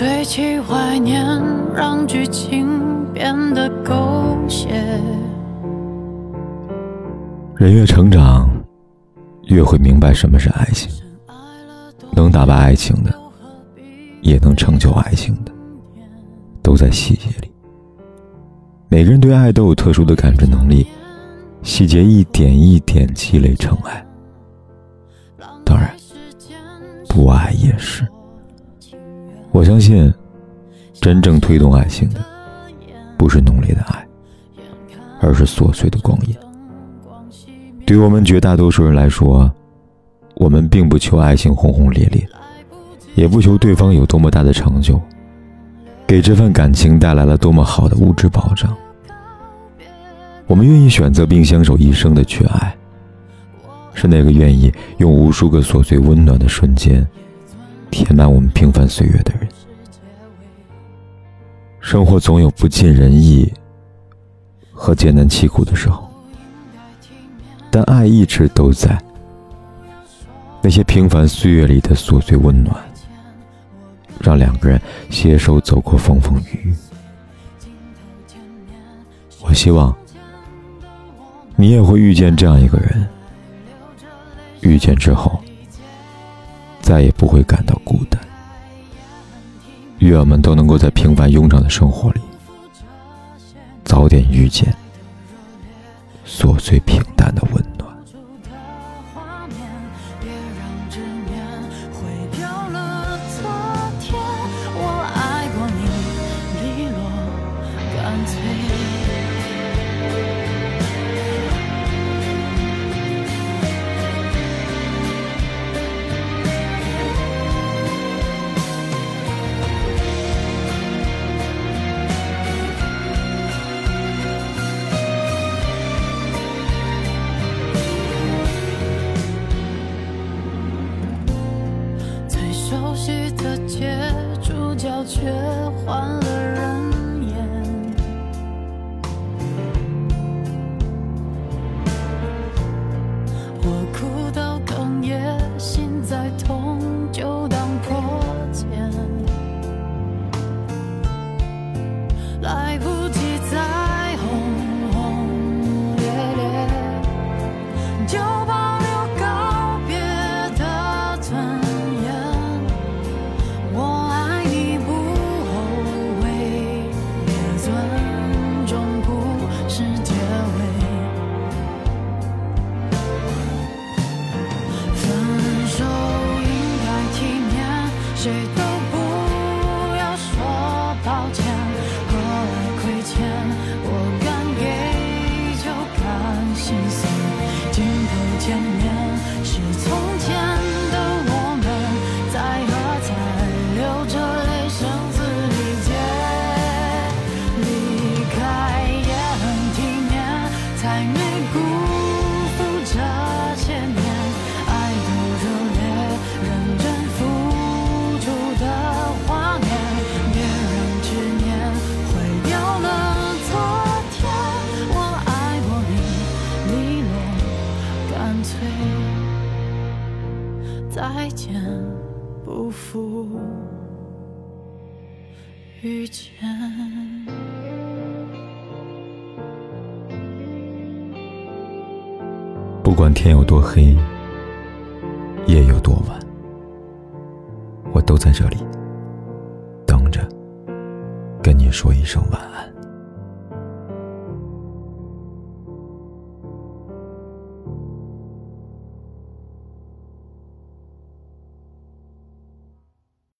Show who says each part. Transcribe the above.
Speaker 1: 堆砌怀念，让剧情变得狗血。
Speaker 2: 人越成长，越会明白什么是爱情。能打败爱情的，也能成就爱情的，都在细节里。每个人对爱都有特殊的感知能力，细节一点一点积累成爱。当然，不爱也是。我相信，真正推动爱情的，不是浓烈的爱，而是琐碎的光阴。对于我们绝大多数人来说，我们并不求爱情轰轰烈烈，也不求对方有多么大的成就，给这份感情带来了多么好的物质保障。我们愿意选择并相守一生的去爱，是那个愿意用无数个琐碎温暖的瞬间。填满我们平凡岁月的人，生活总有不尽人意和艰难凄苦的时候，但爱一直都在。那些平凡岁月里的琐碎温暖，让两个人携手走过风风雨雨。我希望你也会遇见这样一个人，遇见之后。再也不会感到孤单。愿我们都能够在平凡庸常的生活里，早点遇见琐碎平淡
Speaker 1: 换再见，不负遇见。
Speaker 2: 不管天有多黑，夜有多晚，我都在这里等着，跟你说一声晚安。